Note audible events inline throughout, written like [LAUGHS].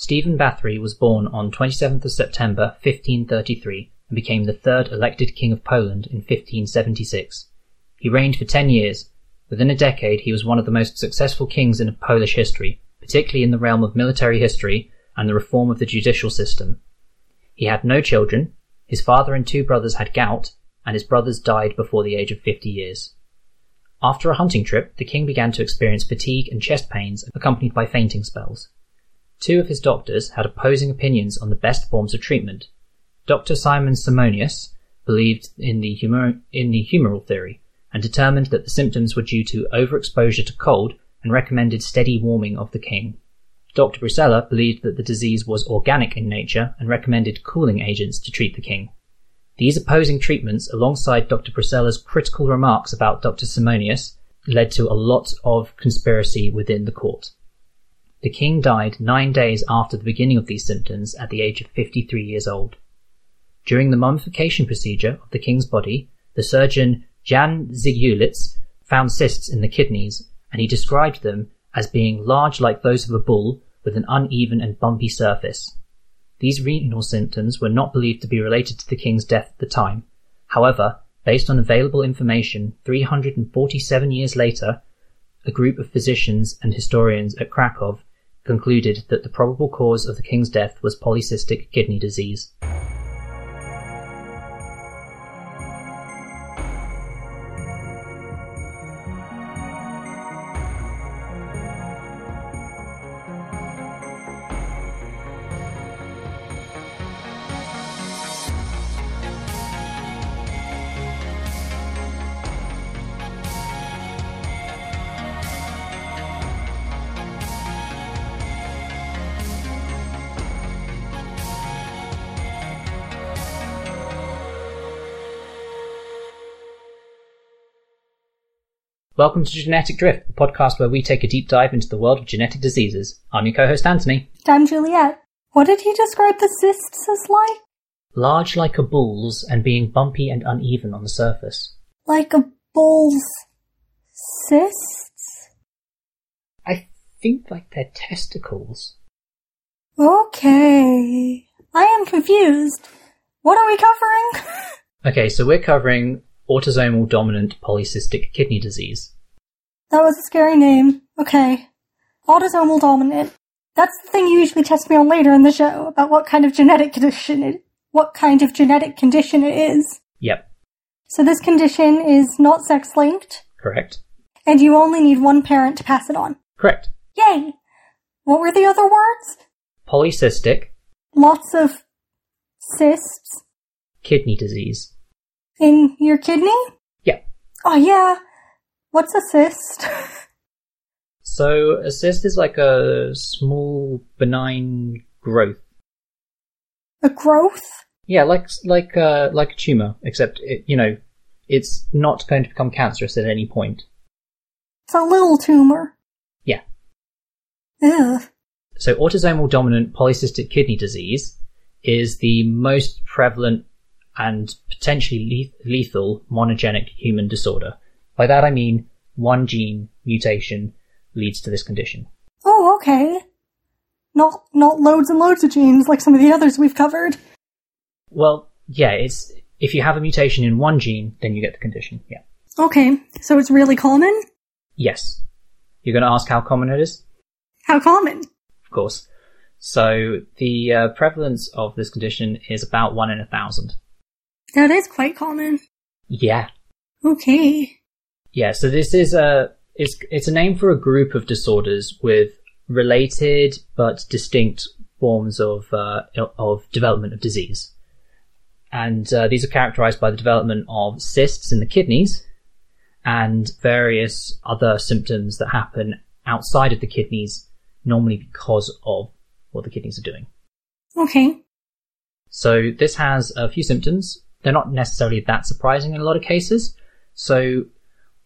Stephen Bathory was born on 27th of September 1533 and became the third elected king of Poland in 1576. He reigned for 10 years. Within a decade, he was one of the most successful kings in Polish history, particularly in the realm of military history and the reform of the judicial system. He had no children, his father and two brothers had gout, and his brothers died before the age of 50 years. After a hunting trip, the king began to experience fatigue and chest pains accompanied by fainting spells. Two of his doctors had opposing opinions on the best forms of treatment. Dr. Simon Simonius believed in the, humor- in the humoral theory and determined that the symptoms were due to overexposure to cold and recommended steady warming of the king. Dr. Brusella believed that the disease was organic in nature and recommended cooling agents to treat the king. These opposing treatments, alongside Dr. Brusella's critical remarks about Dr. Simonius, led to a lot of conspiracy within the court. The king died nine days after the beginning of these symptoms at the age of 53 years old. During the mummification procedure of the king's body, the surgeon Jan Zygulitz found cysts in the kidneys, and he described them as being large like those of a bull with an uneven and bumpy surface. These renal symptoms were not believed to be related to the king's death at the time. However, based on available information, 347 years later, a group of physicians and historians at Krakow concluded that the probable cause of the king's death was polycystic kidney disease. Welcome to Genetic Drift, the podcast where we take a deep dive into the world of genetic diseases. I'm your co-host Anthony. I'm Juliet. What did he describe the cysts as like? Large like a bull's and being bumpy and uneven on the surface. Like a bull's cysts? I think like they're testicles. Okay. I am confused. What are we covering? [LAUGHS] Okay, so we're covering autosomal dominant polycystic kidney disease. that was a scary name. Okay. Autosomal dominant. That's the thing you usually test me on later in the show about what kind of genetic condition it, what kind of genetic condition it is. Yep, So this condition is not sex linked, correct. and you only need one parent to pass it on. Correct. Yay! What were the other words? Polycystic Lots of cysts kidney disease. In your kidney? Yeah. Oh yeah. What's a cyst? [LAUGHS] So a cyst is like a small benign growth. a growth? Yeah, like like uh, like a tumor, except it, you know, it's not going to become cancerous at any point. It's a little tumor. Yeah. Ugh. So autosomal dominant polycystic kidney disease is the most prevalent and potentially lethal monogenic human disorder. By that I mean one gene mutation leads to this condition. Oh, okay. Not not loads and loads of genes like some of the others we've covered. Well, yeah, it's if you have a mutation in one gene, then you get the condition. Yeah. Okay, so it's really common? Yes. You're going to ask how common it is? How common? Of course. So the uh, prevalence of this condition is about one in a thousand. That is quite common. Yeah. Okay. Yeah, so this is a it's it's a name for a group of disorders with related but distinct forms of uh, of development of disease, and uh, these are characterized by the development of cysts in the kidneys and various other symptoms that happen outside of the kidneys, normally because of what the kidneys are doing. Okay. So this has a few symptoms. They're not necessarily that surprising in a lot of cases. So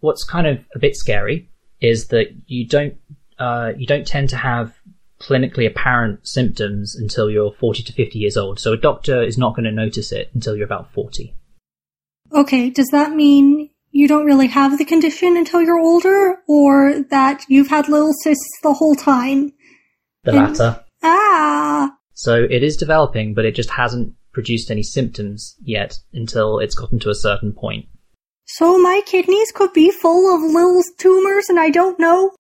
what's kind of a bit scary is that you don't uh, you don't tend to have clinically apparent symptoms until you're 40 to 50 years old. So a doctor is not going to notice it until you're about 40. Okay, does that mean you don't really have the condition until you're older, or that you've had little cysts the whole time? The And- latter. Ah! So it is developing, but it just hasn't produced any symptoms yet until it's gotten to a certain point. So my kidneys could be full of little tumors and I don't know?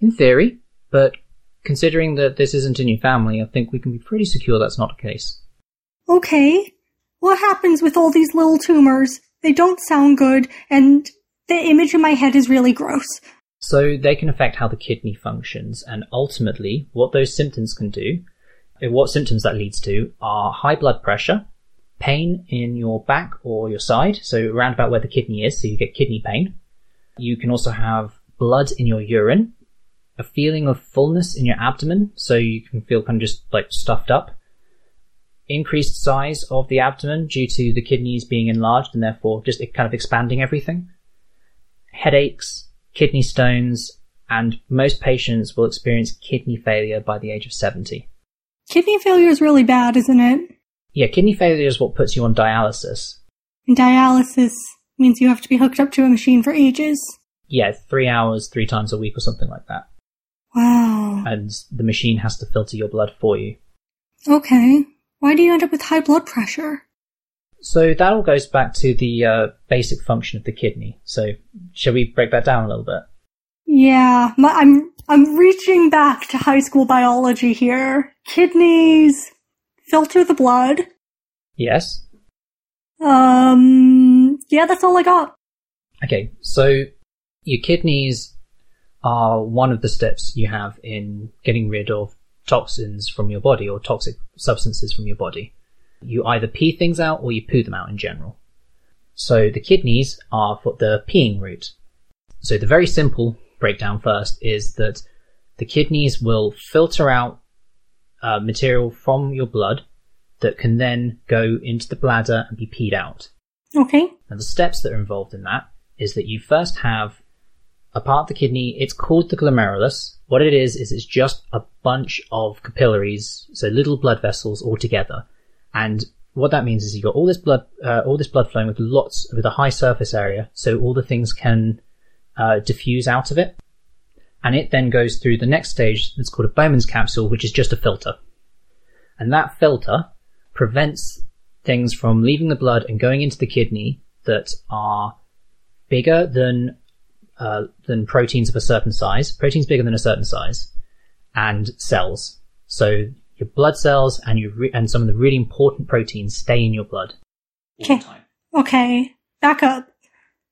In theory, but considering that this isn't in your family, I think we can be pretty secure that's not the case. Okay. What happens with all these little tumors? They don't sound good, and the image in my head is really gross. So they can affect how the kidney functions, and ultimately, what those symptoms can do, Uh, what symptoms that leads to, are high blood pressure, pain in your back or your side, so around about where the kidney is, so you get kidney pain. You can also have blood in your urine, a feeling of fullness in your abdomen, so you can feel kind of just like stuffed up. Increased size of the abdomen due to the kidneys being enlarged and therefore just kind of expanding everything. Headaches, kidney stones, and most patients will experience kidney failure by the age of 70. Kidney failure is really bad, isn't it? Yeah, kidney failure is what puts you on dialysis. And dialysis means you have to be hooked up to a machine for ages. Yeah, three hours, three times a week or something like that. Wow. And the machine has to filter your blood for you. Okay. Why do you end up with high blood pressure? So that all goes back to the uh, basic function of the kidney. So shall we break that down a little bit? Yeah, my, I'm I'm reaching back to high school biology here. Kidneys filter the blood. Yes. Um, yeah, that's all I got. Okay, so your kidneys are one of the steps you have in getting rid of toxins from your body or toxic substances from your body. You either pee things out or you poo them out in general. So the kidneys are for the peeing route. So the very simple breakdown first is that the kidneys will filter out uh, material from your blood that can then go into the bladder and be peed out. Okay. Now the steps that are involved in that is that you first have a part of the kidney, it's called the glomerulus. What it is, is it's just a bunch of capillaries, so little blood vessels all together. And what that means is you've got all this blood, uh, all this blood flowing with lots, with a high surface area, so all the things can uh, diffuse out of it. And it then goes through the next stage that's called a Bowman's capsule, which is just a filter. And that filter prevents things from leaving the blood and going into the kidney that are bigger than uh, than proteins of a certain size. Proteins bigger than a certain size, and cells. So your blood cells and your re- and some of the really important proteins stay in your blood. Okay. Okay. Back up.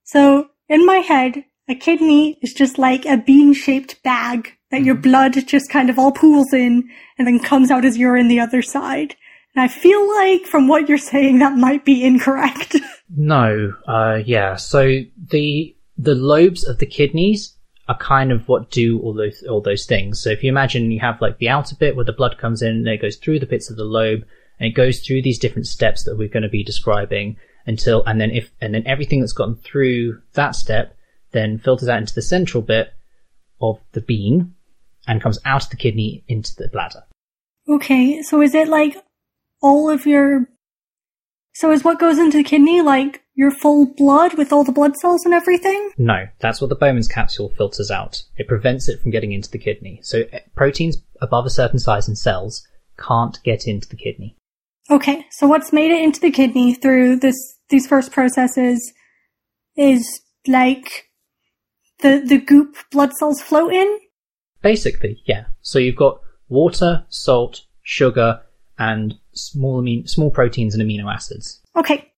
So, in my head, a kidney is just like a bean shaped bag that your blood just kind of all pools in and then comes out as urine the other side. And I feel like from what you're saying, that might be incorrect. [LAUGHS] No, uh, yeah. So the the lobes of the kidneys are kind of what do all those all those things. So if you imagine you have like the outer bit where the blood comes in, and it goes through the bits of the lobe, and it goes through these different steps that we're going to be describing until, and then if and then everything that's gotten through that step then filters out into the central bit of the bean and comes out of the kidney into the bladder. okay, so is it like all of your. So is what goes into the kidney like your full blood with all the blood cells and everything? No, that's what the Bowman's capsule filters out. It prevents it from getting into the kidney. So eh, proteins above a certain size in cells can't get into the kidney. Okay, so what's made it into the kidney through this these first processes is like the the goop blood cells float in? Basically, yeah. So you've got water, salt, sugar, and small amine, small proteins and amino acids. Okay.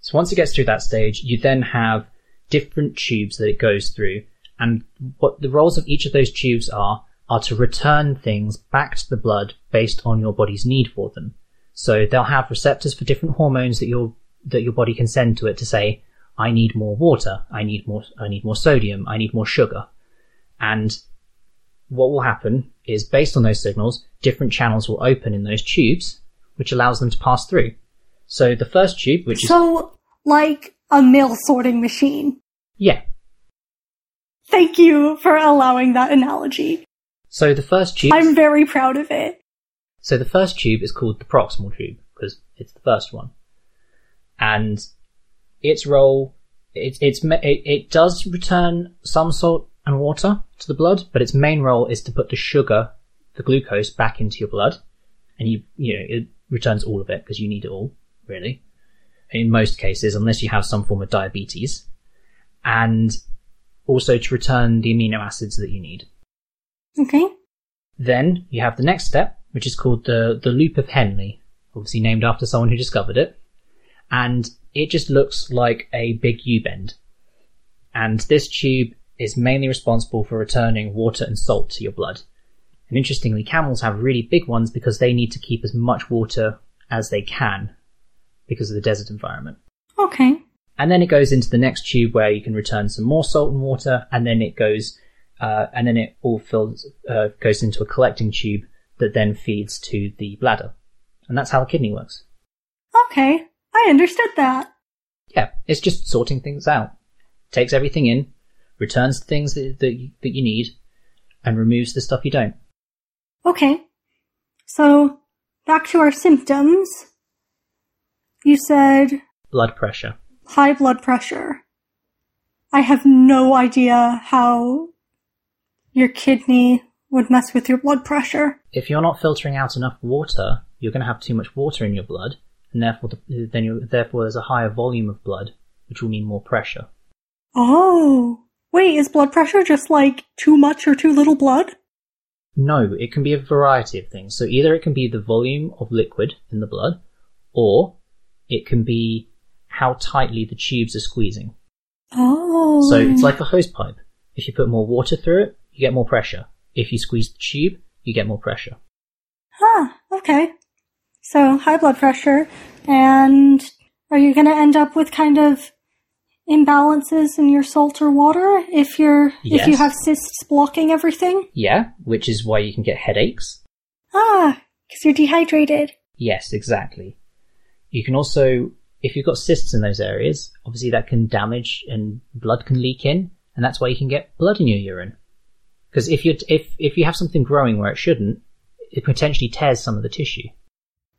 So once it gets through that stage, you then have different tubes that it goes through, and what the roles of each of those tubes are are to return things back to the blood based on your body's need for them. So they'll have receptors for different hormones that your that your body can send to it to say, I need more water, I need more I need more sodium, I need more sugar. And what will happen is based on those signals, different channels will open in those tubes, which allows them to pass through. So the first tube, which is So like a mail sorting machine. yeah. Thank you for allowing that analogy. So the first tube I'm very proud of it. So the first tube is called the proximal tube because it's the first one, and its role it, it's it, it does return some salt and water to the blood, but its main role is to put the sugar the glucose back into your blood, and you you know it returns all of it because you need it all really. In most cases, unless you have some form of diabetes, and also to return the amino acids that you need. Okay. Then you have the next step, which is called the the loop of Henle, obviously named after someone who discovered it, and it just looks like a big U-bend. And this tube is mainly responsible for returning water and salt to your blood. And interestingly, camels have really big ones because they need to keep as much water as they can because of the desert environment. Okay. And then it goes into the next tube where you can return some more salt and water, and then it goes, uh, and then it all fills, uh, goes into a collecting tube that then feeds to the bladder. And that's how a kidney works. Okay. I understood that. Yeah, it's just sorting things out. Takes everything in, returns the things that, that, you, that you need, and removes the stuff you don't. Okay. So, back to our symptoms. You said Blood pressure. high blood pressure. I have no idea how your kidney would mess with your blood pressure. If you're not filtering out enough water, you're going to have too much water in your blood, and therefore, the, then you therefore there's a higher volume of blood, which will mean more pressure. Oh. Wait, is blood pressure just like too much or too little blood? No, it can be a variety of things. So either it can be the volume of liquid in the blood, or it can be how tightly the tubes are squeezing. Oh. So it's like a hose pipe. If you put more water through it, you get more pressure. If you squeeze the tube, you get more pressure. Huh, okay. So high blood pressure, and are you gonna end up with kind of imbalances in your salt or water if you're if you have cysts blocking everything? Yeah, which is why you can get headaches. Ah, because you're dehydrated. Yes, exactly. You can also, if you've got cysts in those areas, obviously that can damage and blood can leak in, and that's why you can get blood in your urine. Because if you if if you have something growing where it shouldn't, it potentially tears some of the tissue.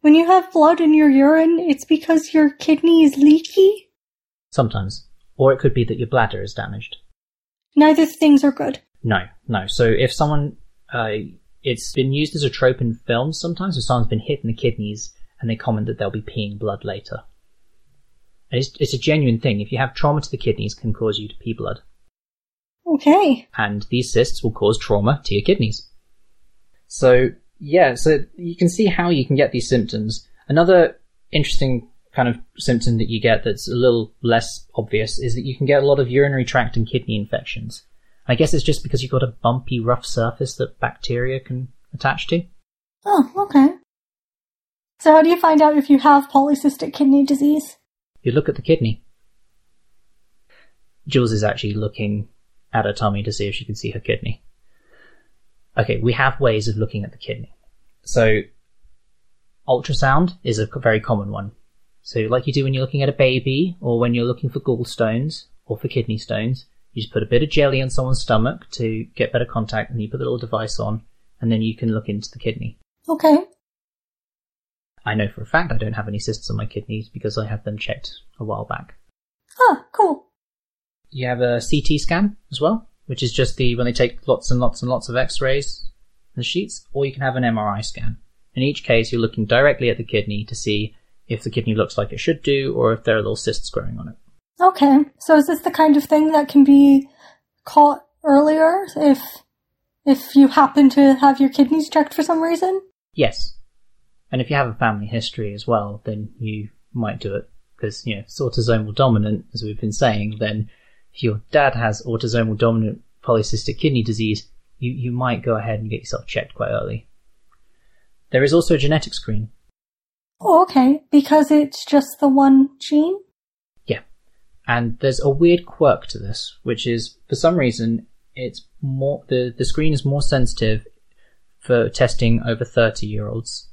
When you have blood in your urine, it's because your kidney is leaky. Sometimes, or it could be that your bladder is damaged. Neither things are good. No, no. So if someone, uh, it's been used as a trope in films sometimes, if someone's been hit in the kidneys and they comment that they'll be peeing blood later. And it's, it's a genuine thing. If you have trauma to the kidneys, can cause you to pee blood. Okay. and these cysts will cause trauma to your kidneys. So, yeah, so you can see how you can get these symptoms. Another interesting kind of symptom that you get that's a little less obvious is that you can get a lot of urinary tract and kidney infections. I guess it's just because you've got a bumpy, rough surface that bacteria can attach to. Oh, okay. So how do you find out if you have polycystic kidney disease? You look at the kidney. Jules is actually looking at her tummy to see if she can see her kidney. Okay, we have ways of looking at the kidney. So, ultrasound is a very common one. So, like you do when you're looking at a baby, or when you're looking for gallstones, or for kidney stones, you just put a bit of jelly on someone's stomach to get better contact, and you put the little device on, and then you can look into the kidney. Okay. I know for a fact I don't have any cysts on my kidneys because I had them checked a while back. Huh, cool. You have a CT scan as well, which is just the when they take lots and lots and lots of X-rays and sheets, or you can have an MRI scan. In each case, you're looking directly at the kidney to see if the kidney looks like it should do, or if there are little cysts growing on it. Okay. So is this the kind of thing that can be caught earlier if if you happen to have your kidneys checked for some reason? Yes, and if you have a family history as well, then you might do it because you know it's autosomal dominant, as we've been saying. Then if your dad has autosomal dominant polycystic kidney disease, you you might go ahead and get yourself checked quite early. There is also a genetic screen. Oh, okay. Because it's just the one gene? Yeah. And there's a weird quirk to this, which is for some reason it's more the, the screen is more sensitive for testing over 30 year olds.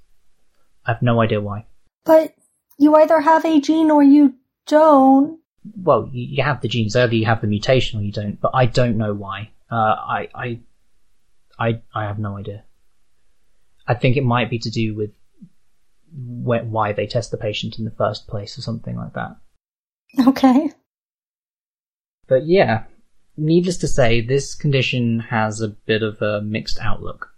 I have no idea why. But you either have a gene or you don't. Well, you, you have the genes, either you have the mutation or you don't, but I don't know why. Uh, I, I, I, I have no idea. I think it might be to do with wh- why they test the patient in the first place or something like that. Okay. But yeah, needless to say, this condition has a bit of a mixed outlook.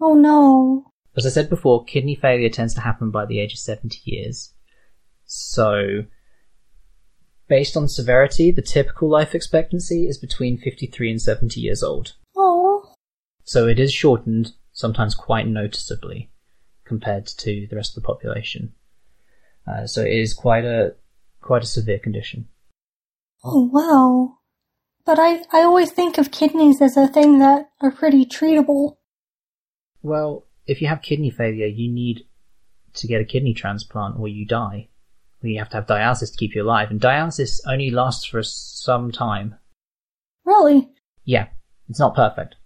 Oh no. As I said before, kidney failure tends to happen by the age of 70 years. So, based on severity, the typical life expectancy is between 53 and 70 years old. Oh. So it is shortened, sometimes quite noticeably, compared to the rest of the population. Uh, so it is quite a quite a severe condition. Oh wow. But I, I always think of kidneys as a thing that are pretty treatable. Well, if you have kidney failure, you need to get a kidney transplant or you die. You have to have dialysis to keep you alive, and dialysis only lasts for some time. Really? Yeah, it's not perfect.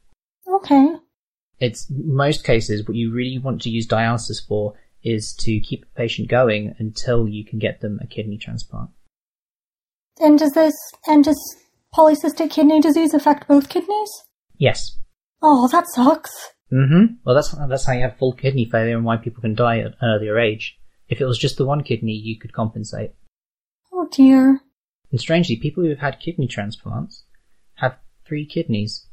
Okay. It's most cases what you really want to use dialysis for is to keep a patient going until you can get them a kidney transplant. And does this, and does polycystic kidney disease affect both kidneys? Yes. Oh, that sucks. Mm-hmm. Well, that's that's how you have full kidney failure and why people can die at an earlier age. If it was just the one kidney, you could compensate. Oh dear. And strangely, people who have had kidney transplants have three kidneys.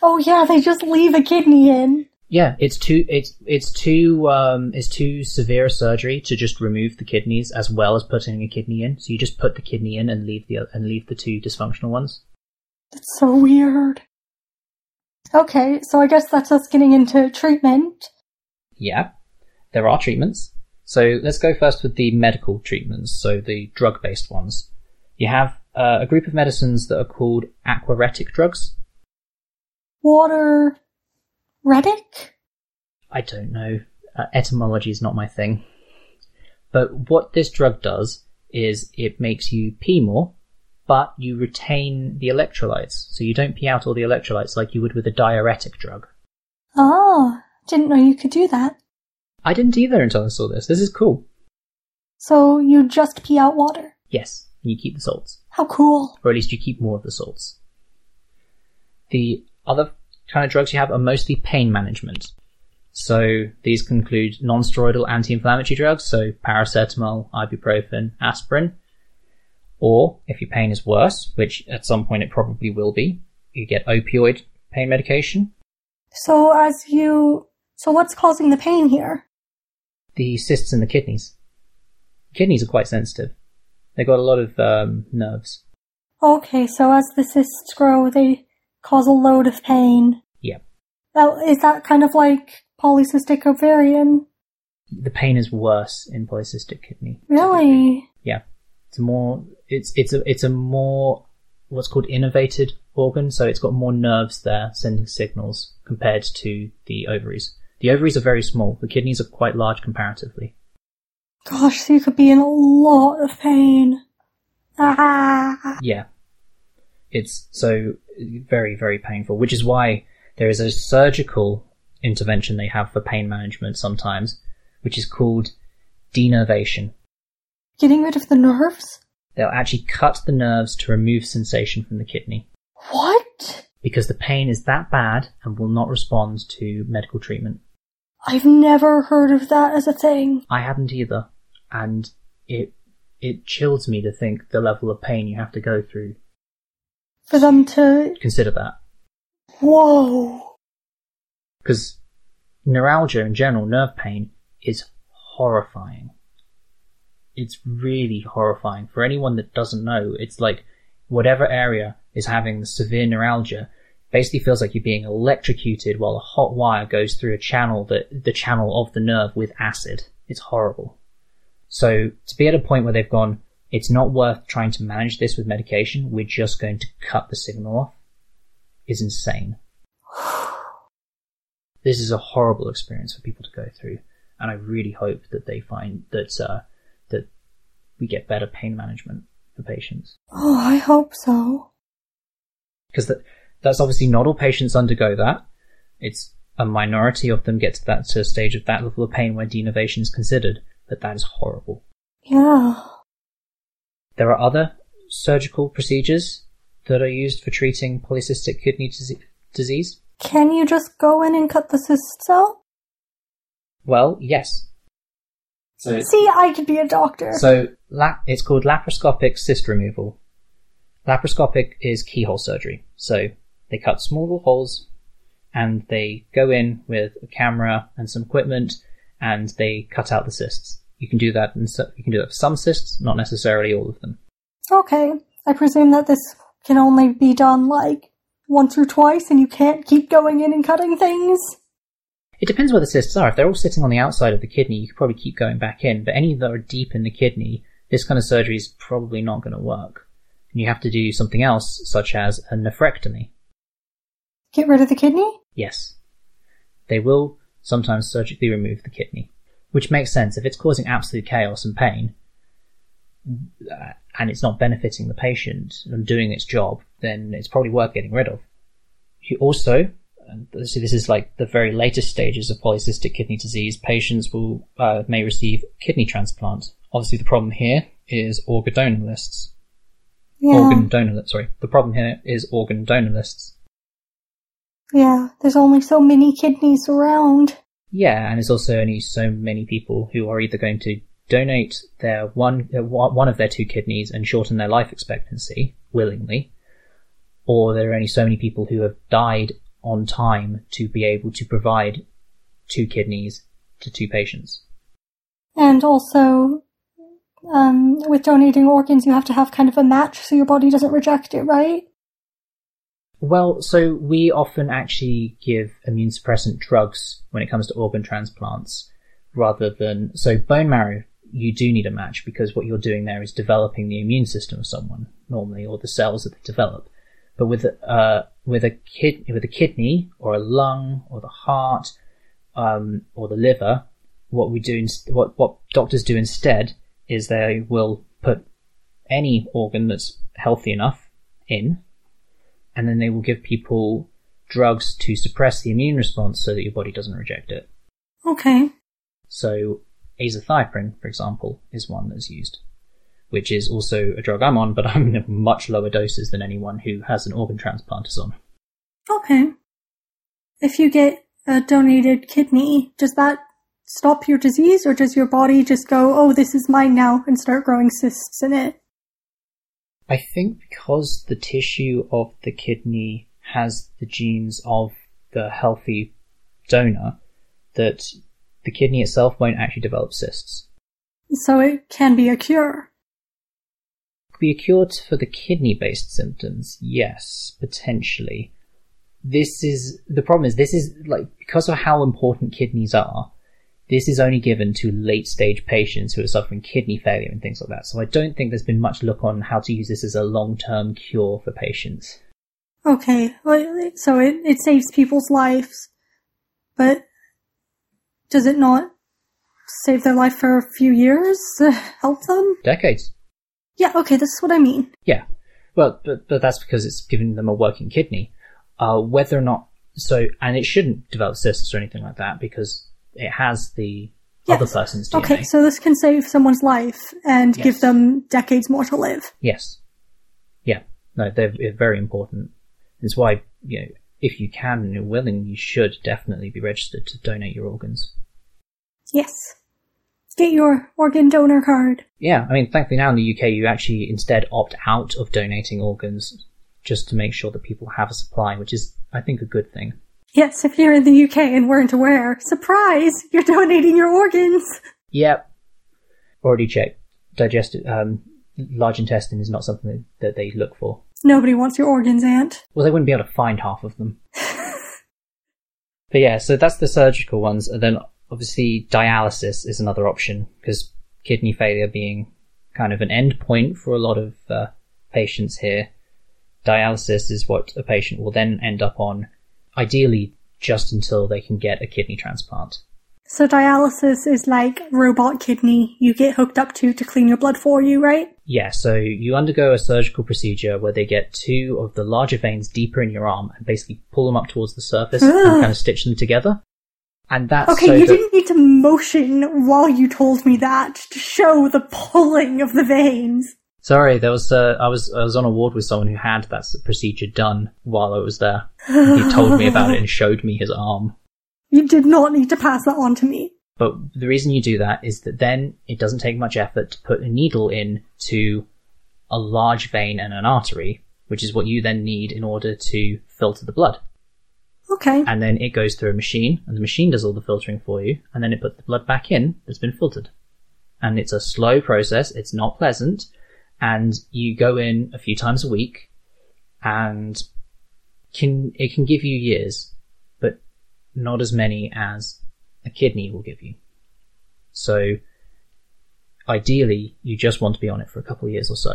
Oh yeah, they just leave a kidney in. Yeah, it's too it's it's too um it's too severe a surgery to just remove the kidneys as well as putting a kidney in. So you just put the kidney in and leave the and leave the two dysfunctional ones. That's so weird. Okay, so I guess that's us getting into treatment. Yeah, there are treatments. So let's go first with the medical treatments, so the drug based ones. You have uh, a group of medicines that are called aquaretic drugs. Water. Redic? I don't know. Uh, etymology is not my thing. But what this drug does is it makes you pee more, but you retain the electrolytes. So you don't pee out all the electrolytes like you would with a diuretic drug. Oh, didn't know you could do that. I didn't either until I saw this. This is cool. So you just pee out water. Yes, and you keep the salts. How cool. Or at least you keep more of the salts. The other kind of drugs you have are mostly pain management. So these can include non-steroidal anti-inflammatory drugs, so paracetamol, ibuprofen, aspirin. Or if your pain is worse, which at some point it probably will be, you get opioid pain medication. So as you, so what's causing the pain here? The cysts in the kidneys. Kidneys are quite sensitive. They've got a lot of um, nerves. Okay, so as the cysts grow, they cause a load of pain. Yep. Yeah. is that kind of like polycystic ovarian? The pain is worse in polycystic kidney. Really? Yeah. It's more, it's, it's a, it's a more, what's called innervated organ, so it's got more nerves there sending signals compared to the ovaries. The ovaries are very small, the kidneys are quite large comparatively. Gosh, so you could be in a lot of pain. Ah. Yeah. It's so very, very painful, which is why there is a surgical intervention they have for pain management sometimes, which is called denervation. Getting rid of the nerves? They'll actually cut the nerves to remove sensation from the kidney What? because the pain is that bad and will not respond to medical treatment. I've never heard of that as a thing. I hadn't either, and it it chills me to think the level of pain you have to go through. For them to. Consider that. Whoa. Because neuralgia in general, nerve pain, is horrifying. It's really horrifying. For anyone that doesn't know, it's like whatever area is having the severe neuralgia basically feels like you're being electrocuted while a hot wire goes through a channel that the channel of the nerve with acid. It's horrible. So to be at a point where they've gone, it's not worth trying to manage this with medication, we're just going to cut the signal off, is insane. [SIGHS] This is a horrible experience for people to go through, and I really hope that they find that uh, that we get better pain management for patients Oh, I hope so. because that's obviously not all patients undergo that. It's a minority of them get to that to a stage of that level of pain where denervation is considered, but that is horrible. Yeah. There are other surgical procedures that are used for treating polycystic kidney disease. Can you just go in and cut the cysts out? Well, yes. So, See, I could be a doctor. so la- it's called laparoscopic cyst removal. Laparoscopic is keyhole surgery. So they cut small little holes and they go in with a camera and some equipment and they cut out the cysts. You can do that you can do that for some cysts, not necessarily all of them. Okay. I presume that this can only be done like once or twice and you can't keep going in and cutting things. It depends where the cysts are. If they're all sitting on the outside of the kidney, you could probably keep going back in, but any that are deep in the kidney, this kind of surgery is probably not going to work. And you have to do something else, such as a nephrectomy. Get rid of the kidney? Yes. They will sometimes surgically remove the kidney. Which makes sense. If it's causing absolute chaos and pain, uh, and it's not benefiting the patient and doing its job, then it's probably worth getting rid of. You also, and so this is like the very latest stages of polycystic kidney disease, patients will uh, may receive kidney transplant. Obviously, the problem here is organ donor lists. Yeah. Organ donor, sorry. The problem here is organ donor lists. Yeah, there's only so many kidneys around. Yeah, and there's also only so many people who are either going to donate their one uh, one of their two kidneys and shorten their life expectancy willingly, or there are only so many people who have died on time to be able to provide two kidneys to two patients. And also, um, with donating organs, you have to have kind of a match so your body doesn't reject it, right? Well, so we often actually give immune suppressant drugs when it comes to organ transplants rather than, so bone marrow, you do need a match because what you're doing there is developing the immune system of someone normally or the cells that they develop. But with, uh, with a kid, with a kidney or a lung or the heart, um, or the liver, what we do, inst- what, what doctors do instead is they will put any organ that's healthy enough in and then they will give people drugs to suppress the immune response so that your body doesn't reject it. Okay. So azathioprine, for example, is one that's used, which is also a drug I'm on, but [LAUGHS] I'm in much lower doses than anyone who has an organ transplant is on. Okay. If you get a donated kidney, does that stop your disease or does your body just go, oh, this is mine now and start growing cysts in it? I think because the tissue of the kidney has the genes of the healthy donor, that the kidney itself won't actually develop cysts. So it can be a cure. Could be a cure for the kidney based symptoms, yes, potentially. This is, the problem is this is like, because of how important kidneys are, this is only given to late stage patients who are suffering kidney failure and things like that. So I don't think there's been much look on how to use this as a long term cure for patients. Okay, so it, it saves people's lives, but does it not save their life for a few years? Help them? Decades. Yeah, okay, this is what I mean. Yeah. Well, but, but that's because it's giving them a working kidney. Uh, whether or not, so, and it shouldn't develop cysts or anything like that because it has the Yes. other person's DNA. Okay, so this can save someone's life and Yes. give them decades more to live. Yes. Yeah. No, they're, they're very important. It's why, you know, if you can and you're willing, you should definitely be registered to donate your organs. Yes. Get your organ donor card. Yeah, I mean, thankfully now in the UK, you actually instead opt out of donating organs just to make sure that people have a supply, which is, I think, a good thing. Yes, if you're in the UK and weren't aware, surprise! You're donating your organs! Yep. Already checked. Digestive, um, large intestine is not something that they look for. Nobody wants your organs, Aunt. Well, they wouldn't be able to find half of them. [LAUGHS] but yeah, so that's the surgical ones. And then obviously dialysis is another option because kidney failure being kind of an end point for a lot of uh, patients here. Dialysis is what a patient will then end up on, ideally just until they can get a kidney transplant. So dialysis is like robot kidney you get hooked up to to clean your blood for you, right? Yeah, so you undergo a surgical procedure where they get two of the larger veins deeper in your arm and basically pull them up towards the surface and ah. kind of stitch them together. And that's Okay, so you that- didn't need to motion while you told me that to show the pulling of the veins. Sorry, there was uh, I was I was on a ward with someone who had that procedure done while I was there. he told me about it and [LAUGHS] showed me his arm. You did not need to pass that on to me. But the reason you do that is that then it doesn't take much effort to put a needle in to a large vein and an artery, which is what you then need in order to filter the blood. Okay. and then it goes through a machine, and the machine does all the filtering for you, and then it puts the blood back in that's been filtered. And it's a slow process, it's not pleasant, and you go in a few times a week, and can it can give you years, but not as many as a kidney will give you. So ideally, you just want to be on it for a couple of years or so,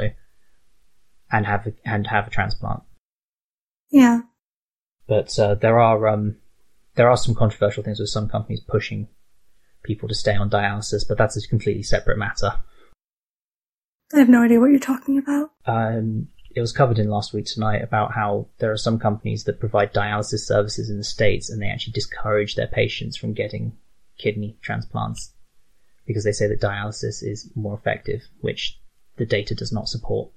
and have a, and have a transplant Yeah. but uh, there are um, there are some controversial things with some companies pushing people to stay on dialysis, but that's a completely separate matter. I have no idea what you're talking about. Um, it was covered in last week tonight about how there are some companies that provide dialysis services in the states, and they actually discourage their patients from getting kidney transplants because they say that dialysis is more effective, which the data does not support.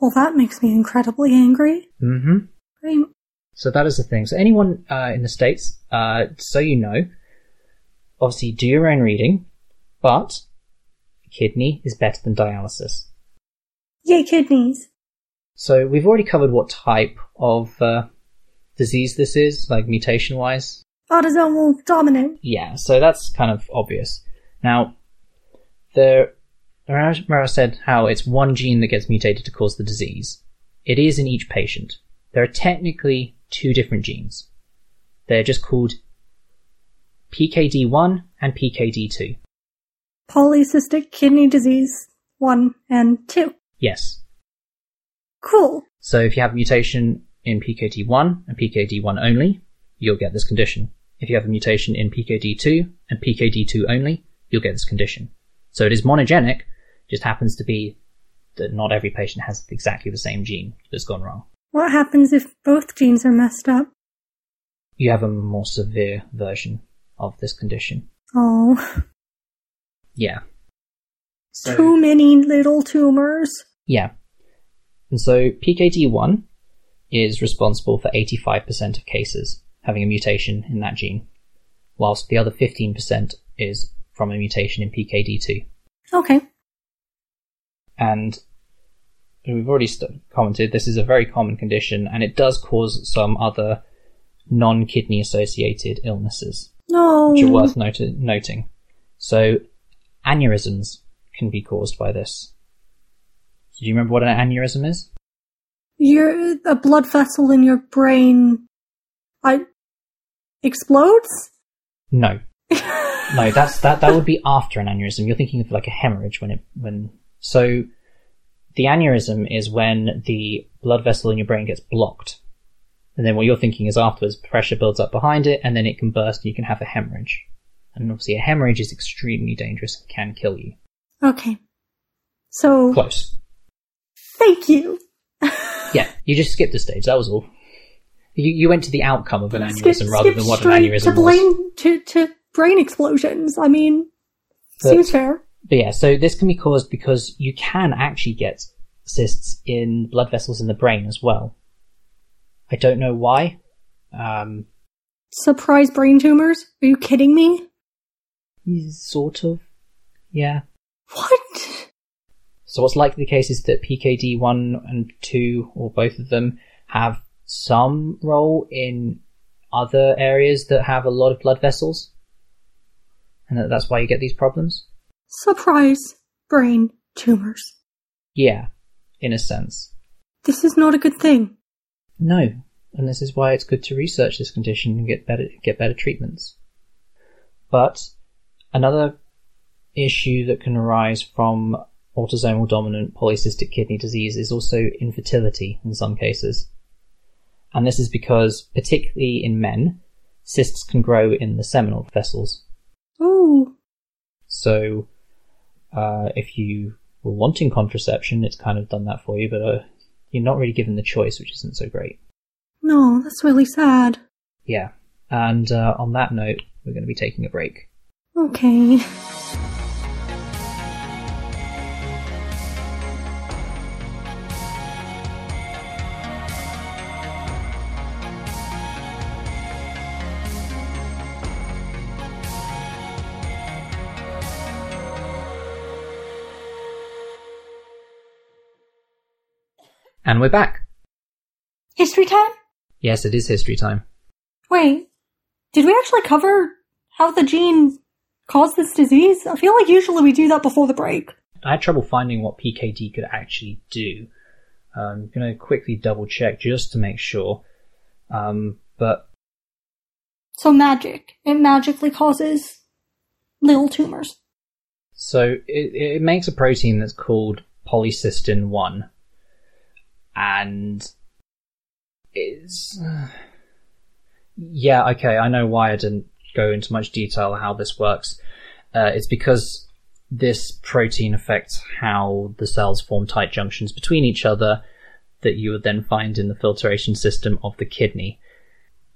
Well, that makes me incredibly angry. Mm-hmm. Great. So that is the thing. So anyone uh, in the states, uh, so you know, obviously do your own reading, but kidney is better than dialysis. Yay, kidneys. So we've already covered what type of uh, disease this is, like mutation wise. Autosomal dominant. Yeah, so that's kind of obvious. Now, there, I said how it's one gene that gets mutated to cause the disease. It is in each patient. There are technically two different genes. They're just called PKD1 and PKD2. Polycystic kidney disease 1 and 2. Yes. Cool. So if you have a mutation in PKD1 and PKD1 only, you'll get this condition. If you have a mutation in PKD2 and PKD2 only, you'll get this condition. So it is monogenic, just happens to be that not every patient has exactly the same gene that's gone wrong. What happens if both genes are messed up? You have a more severe version of this condition. Oh, Yeah. So, too many little tumors. yeah. And so PKD1 is responsible for 85% of cases having a mutation in that gene, whilst the other 15% is from a mutation in PKD2. Okay. And we've already st- commented this is a very common condition and it does cause some other non-kidney associated illnesses, No. which are worth noti- noting. So aneurysms can be caused by this. Do you remember what an aneurysm is? Your a blood vessel in your brain, I explodes. No. [LAUGHS] No, that's that that would be after an aneurysm. You're thinking of like a hemorrhage when it when so the aneurysm is when the blood vessel in your brain gets blocked. And then what you're thinking is afterwards pressure builds up behind it and then it can burst and you can have a hemorrhage. And obviously a hemorrhage is extremely dangerous and can kill you. Okay. So Close. thank you. [LAUGHS] Yeah, you just skipped a stage, that was all. You, you went to the outcome of an aneurysm Skip- rather skip than what an aneurysm to was. brain to to brain explosions. I mean, But- seems fair. But yeah, so this can be caused because you can actually get cysts in blood vessels in the brain as well. I don't know why. Um, Surprise brain tumors? Are you kidding me? Sort of. Yeah. What? So what's likely the case is that PKD one and two, or both of them, have some role in other areas that have a lot of blood vessels, and that that's why you get these problems. Surprise brain tumors. Yeah, in a sense. This is not a good thing. No, and this is why it's good to research this condition and get better get better treatments. But another issue that can arise from autosomal dominant polycystic kidney disease is also infertility in some cases. And this is because, particularly in men, cysts can grow in the seminal vesicles. Ooh. So, uh, if you were wanting contraception, it's kind of done that for you, but uh, you're not really given the choice, which isn't so great. No, that's really sad. Yeah. And uh, on that note, we're going to be taking a break. Okay. And we're back. History time? Yes, it is history time. Wait, did we actually cover how the gene caused this disease? I feel like usually we do that before the break. I had trouble finding what PKD could actually do. I'm going to quickly double check just to make sure. Um, but So magic. It magically causes little tumors. so it, it makes a protein that's called polycystin 1. And it's. [SIGHS] yeah, okay, I know why I didn't go into much detail how this works. Uh, it's because this protein affects how the cells form tight junctions between each other that you would then find in the filtration system of the kidney.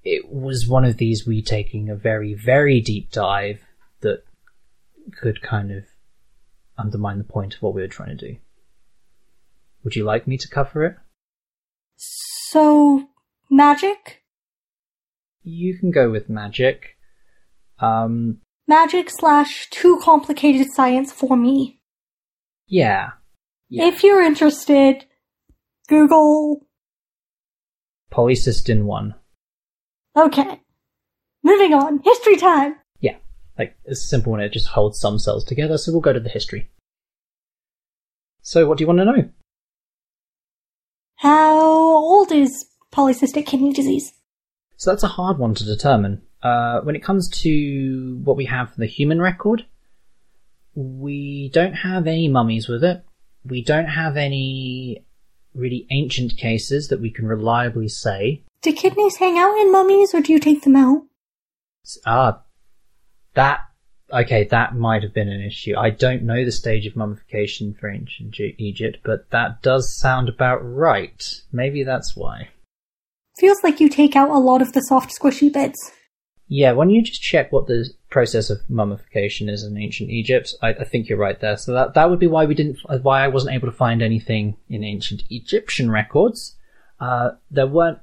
It was one of these we taking a very, very deep dive that could kind of undermine the point of what we were trying to do. Would you like me to cover it? So, magic? You can go with magic. Um, Magic slash too complicated science for me. yeah. Yeah. If you're interested, Google. Polycystin 1. Okay. Moving on. History time. Yeah. Like, it's a simple one, it just holds some cells together, so we'll go to the history. So, what do you want to know? How old is polycystic kidney disease? So that's a hard one to determine. Uh, when it comes to what we have for the human record, we don't have any mummies with it. We don't have any really ancient cases that we can reliably say. Do kidneys hang out in mummies or do you take them out? Ah, that, okay, that might have been an issue. I don't know the stage of mummification for ancient Egypt, but that does sound about right. Maybe that's why. Feels like you take out a lot of the soft squishy bits. Yeah, when you just check what the process of mummification is in ancient Egypt, I, I think you're right there. So that that would be why we didn't, why I wasn't able to find anything in ancient Egyptian records. Uh, there weren't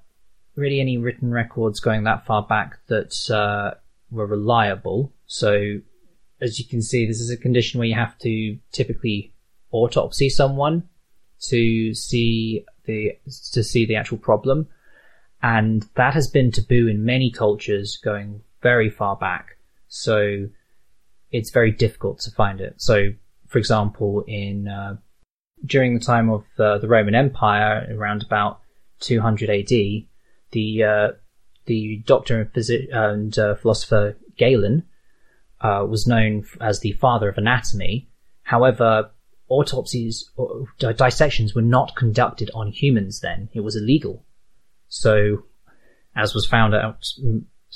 really any written records going that far back that uh, were reliable. So, as you can see, this is a condition where you have to typically autopsy someone to see the to see the actual problem and that has been taboo in many cultures going very far back. So it's very difficult to find it. So, for example, in uh, during the time of uh, the Roman Empire, around about 200 AD, the uh, the doctor and, and uh, philosopher Galen uh, was known as the father of anatomy. However, autopsies or dissections were not conducted on humans then; it was illegal. So, as was found out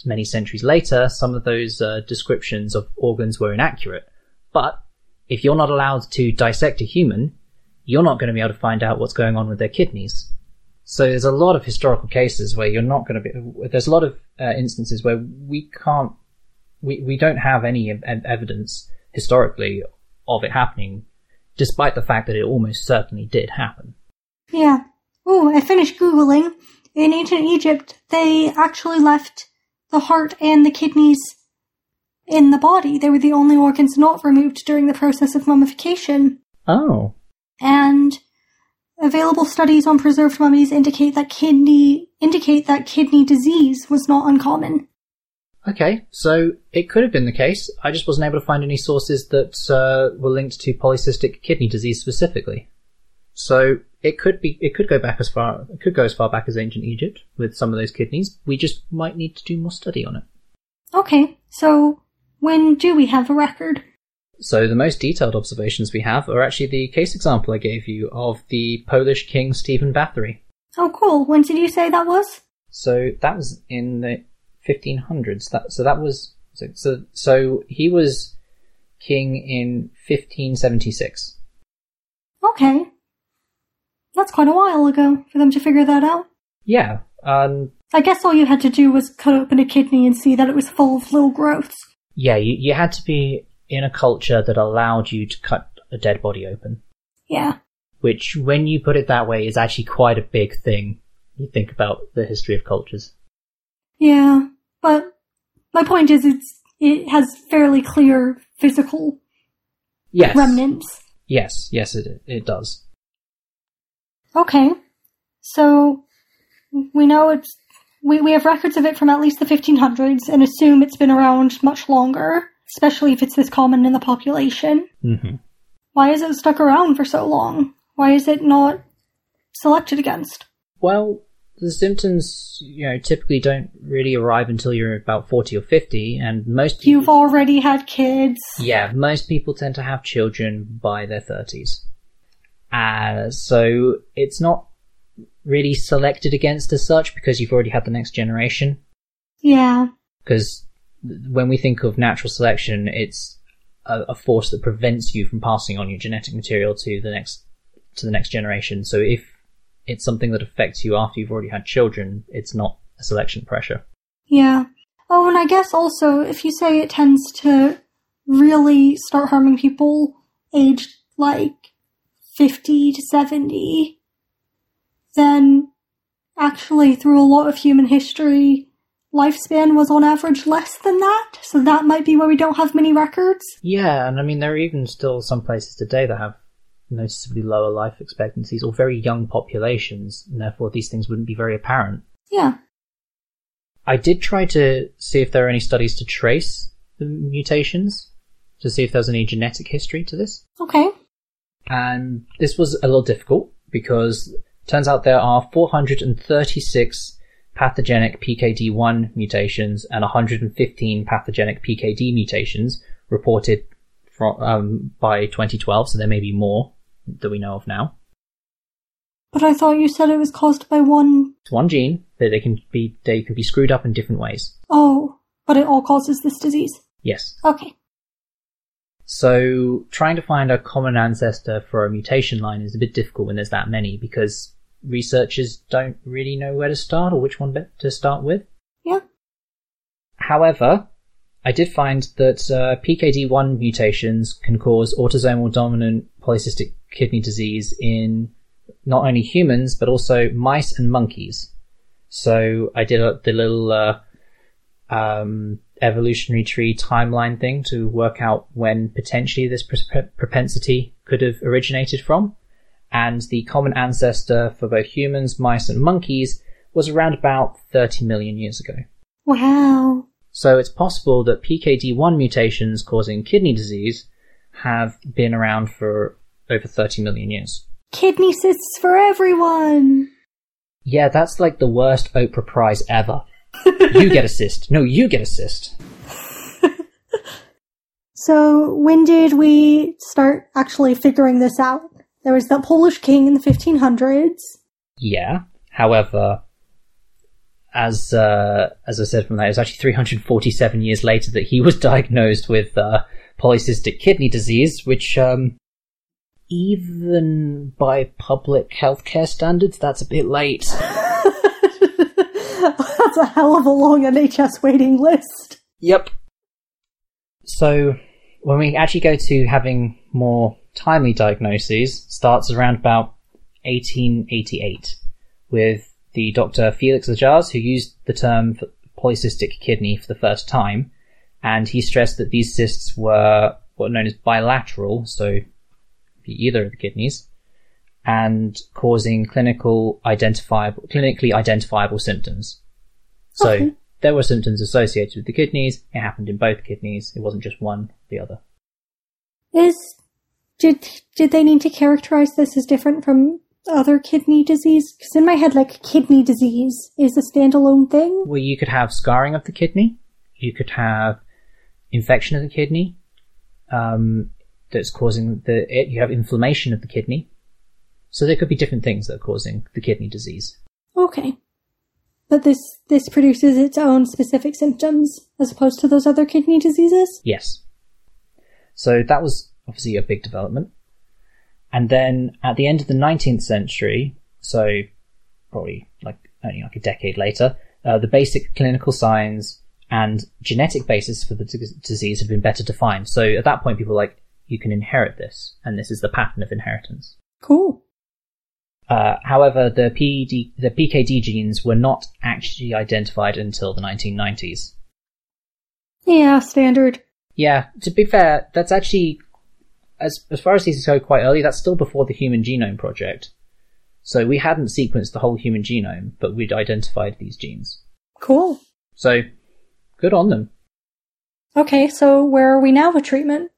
many centuries later, some of those uh, descriptions of organs were inaccurate. But if you're not allowed to dissect a human, you're not going to be able to find out what's going on with their kidneys. So there's a lot of historical cases where you're not going to be. There's a lot of uh, instances where we can't, we we don't have any evidence historically of it happening, despite the fact that it almost certainly did happen. Yeah. Oh, I finished Googling. In ancient Egypt, they actually left the heart and the kidneys in the body. They were the only organs not removed during the process of mummification. Oh, And available studies on preserved mummies indicate that kidney indicate that kidney disease was not uncommon. Okay, so it could have been the case. I just wasn't able to find any sources that uh, were linked to polycystic kidney disease specifically. So it could be, it could go back as far, it could go as far back as ancient Egypt with some of those kidneys. We just might need to do more study on it. Okay, so when do we have a record? So the most detailed observations we have are actually the case example I gave you of the Polish king Stephen Bathory. Oh, cool. When did you say that was? So that was in the 1500s. That so that was so so, so he was king in 1576. Okay. That's quite a while ago for them to figure that out. Yeah, um, I guess all you had to do was cut open a kidney and see that it was full of little growths. yeah, you, you had to be in a culture that allowed you to cut a dead body open. Yeah. Which, when you put it that way, is actually quite a big thing. You think about the history of cultures. Yeah. But my point is it's it has fairly clear physical Yes. remnants. Yes, yes, it it does. Okay. So we know it's we, we have records of it from at least the 1500s and assume it's been around much longer, especially if it's this common in the population. hmm Why is it stuck around for so long? Why is it not selected against? Well, the symptoms, you know, typically don't really arrive until you're about 40 or 50, and most people, You've already had kids. yeah, most people tend to have children by their 30s. Uh, so it's not really selected against as such because you've already had the next generation. Yeah. Because when we think of natural selection, it's a, a force that prevents you from passing on your genetic material to the next to the next generation. So if it's something that affects you after you've already had children, it's not a selection pressure. Yeah. Oh, and I guess also, if you say it tends to really start harming people aged like 50 to 70, then actually through a lot of human history, lifespan was on average less than that. So that might be why we don't have many records. Yeah, and I mean there are even still some places today that have noticeably lower life expectancies or very young populations, and therefore these things wouldn't be very apparent. Yeah. I did try to see if there are any studies to trace the mutations, to see if there's any genetic history to this. Okay. And this was a little difficult because turns out there are 436 pathogenic PKD1 mutations and 115 pathogenic PKD mutations reported from, um, by 2012, so there may be more that we know of now. But I thought you said it was caused by one It's one gene, but they can be they can be screwed up in different ways. oh, but it all causes this disease. Yes. Okay. So trying to find a common ancestor for a mutation line is a bit difficult when there's that many because researchers don't really know where to start or which one to start with. Yeah. However, I did find that uh, PKD1 mutations can cause autosomal dominant polycystic kidney disease in not only humans but also mice and monkeys. So I did a, the little uh, um, evolutionary tree timeline thing to work out when potentially this pr- propensity could have originated from. And the common ancestor for both humans, mice, and monkeys was around about 30 million years ago. Wow. So it's possible that PKD1 mutations causing kidney disease have been around for over 30 million years. Kidney cysts for everyone. Yeah, that's like the worst Oprah prize ever. You get a cyst. No, you get a cyst. [LAUGHS] So, when did we start actually figuring this out? There was that Polish king in the 1500s. Yeah. However, as uh, as I said from that, it was actually 347 years later that he was [LAUGHS] diagnosed with uh, polycystic kidney disease, which um, even by public healthcare standards, that's a bit late. That's a hell of a long NHS waiting list. Yep. So when we actually go to having more timely diagnoses, starts around about 1888 with the Dr. Felix Lejars, who used the term polycystic kidney for the first time, and he stressed that these cysts were what are known as bilateral, so either of the kidneys, and causing clinical identifiable, clinically identifiable symptoms. So Okay. there were symptoms associated with the kidneys. It happened in both kidneys. It wasn't just one the other. Is did did they need to characterize this as different from other kidney disease? Because in my head, like kidney disease is a standalone thing. Well, you could have scarring of the kidney. You could have infection of the kidney. Um, that's causing the, it, you have inflammation of the kidney. So there could be different things that are causing the kidney disease. Okay, but this this produces its own specific symptoms as opposed to those other kidney diseases. Yes. So that was obviously a big development. And then at the end of the 19th century, so probably like only like a decade later, uh, the basic clinical signs and genetic basis for the d- disease had been better defined. So at that point, people were like, you can inherit this, and this is the pattern of inheritance. Cool. Uh, however, the PD, the PKD genes were not actually identified until the 1990s. Yeah, standard. Yeah, to be fair, that's actually, as as far as these go quite early, that's still before the Human Genome Project. So we hadn't sequenced the whole human genome, but we'd identified these genes. Cool. So, good on them. Okay, so where are we now with treatment?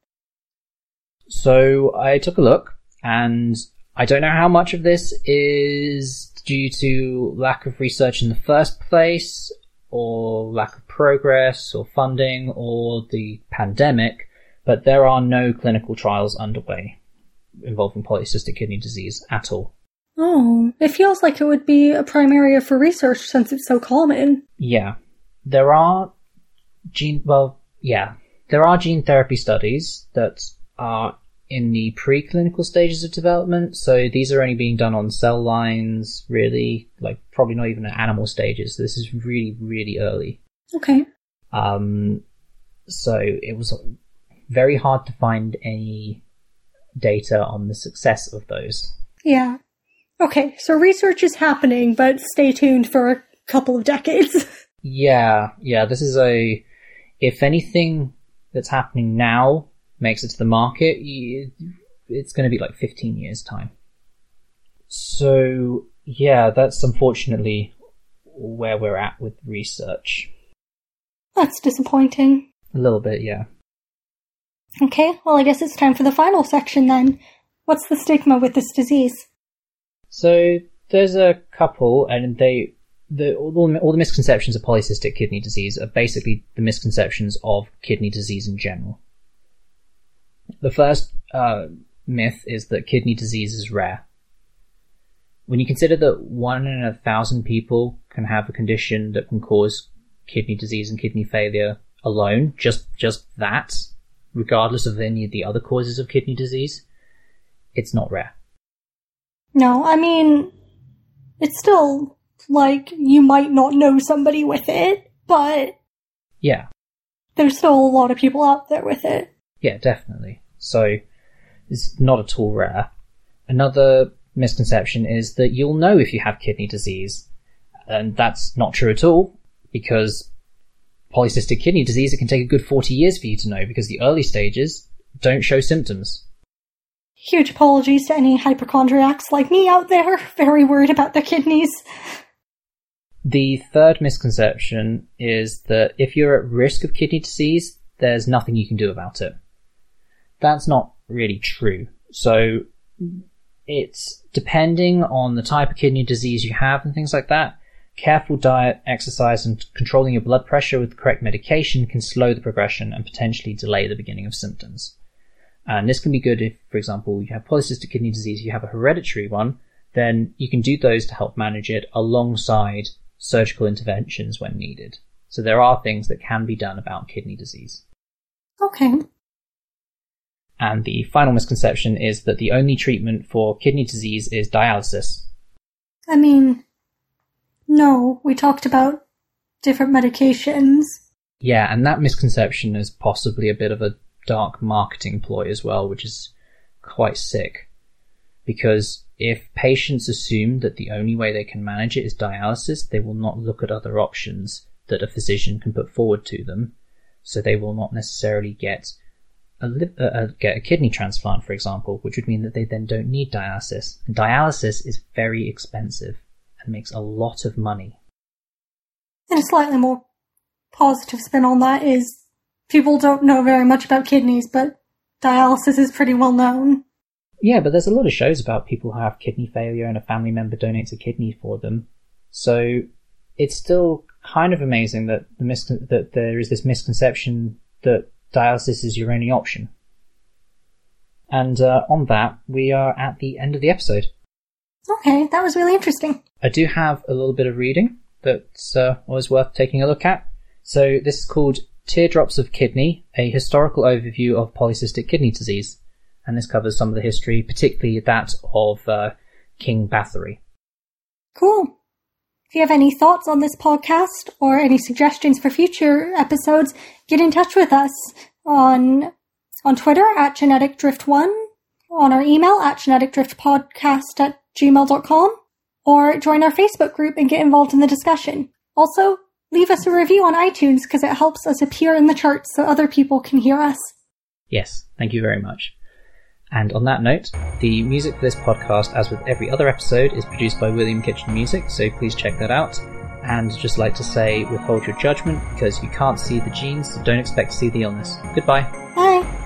So I took a look, and I don't know how much of this is due to lack of research in the first place, or lack of progress, or funding, or the pandemic, but there are no clinical trials underway involving polycystic kidney disease at all. Oh, it feels like it would be a prime area for research since it's so common. Yeah. There are gene, well, yeah, there are gene therapy studies that are in the preclinical stages of development. So these are only being done on cell lines, really, like probably not even at animal stages. This is really, really early. Okay. Um, so it was very hard to find any data on the success of those. Yeah. Okay, so research is happening, but stay tuned for a couple of decades. [LAUGHS] Yeah, yeah, this is a. If anything that's happening now makes it to the market, y- it's going to be like 15 years' time. So, yeah, that's unfortunately where we're at with research. That's disappointing. A little bit, yeah. Okay, well, I guess it's time for the final section then. What's the stigma with this disease? So, there's a couple, and they. The, all, the, all the misconceptions of polycystic kidney disease are basically the misconceptions of kidney disease in general. The first uh, myth is that kidney disease is rare. When you consider that one in a thousand people can have a condition that can cause kidney disease and kidney failure alone, just just that, regardless of any of the other causes of kidney disease, it's not rare. No, I mean, it's still like you might not know somebody with it, but Yeah, there's still a lot of people out there with it. Yeah, definitely. So it's not at all rare. Another misconception is that you'll know if you have kidney disease, and that's not true at all because polycystic kidney disease it can take a good 40 years for you to know because the early stages don't show symptoms. Huge apologies to any hypochondriacs like me out there, [LAUGHS] very worried about their kidneys. The third misconception is that if you're at risk of kidney disease, there's nothing you can do about it. That's not really true. So it's depending on the type of kidney disease you have and things like that. Careful diet, exercise, and controlling your blood pressure with the correct medication can slow the progression and potentially delay the beginning of symptoms. And this can be good if, for example, you have polycystic kidney disease, you have a hereditary one, then you can do those to help manage it alongside surgical interventions when needed. So there are things that can be done about kidney disease. Okay. And the final misconception is that the only treatment for kidney disease is dialysis. I mean, no, we talked about different medications. Yeah, and that misconception is possibly a bit of a dark marketing ploy as well, which is quite sick. Because if patients assume that the only way they can manage it is dialysis, they will not look at other options that a physician can put forward to them. So they will not necessarily get a, li- uh, uh, get a kidney transplant, for example, which would mean that they then don't need dialysis. And dialysis is very expensive and makes a lot of money. And a slightly more positive spin on that is people don't know very much about kidneys, but dialysis is pretty well known. Yeah, but there's a lot of shows about people who have kidney failure and a family member donates a kidney for them. So it's still kind of amazing that the mis- that there is this misconception that dialysis is your only option. And uh, on that, we are at the end of the episode. Okay, that was really interesting. I do have a little bit of reading that's uh, always worth taking a look at. So this is called Teardrops of Kidney, a historical overview of polycystic kidney disease. And this covers some of the history, particularly that of uh, King Bathory. Cool. If you have any thoughts on this podcast or any suggestions for future episodes, get in touch with us on on Twitter at geneticdrift1, on our email at geneticdriftpodcast at gmail.com, or join our Facebook group and get involved in the discussion. Also, leave us a review on iTunes because it helps us appear in the charts so other people can hear us. Yes, thank you very much. And on that note, the music for this podcast, as with every other episode, is produced by William Kitchen Music, so please check that out. and just like to say withhold your judgment because you can't see the genes, so don't expect to see the illness. Goodbye. Bye.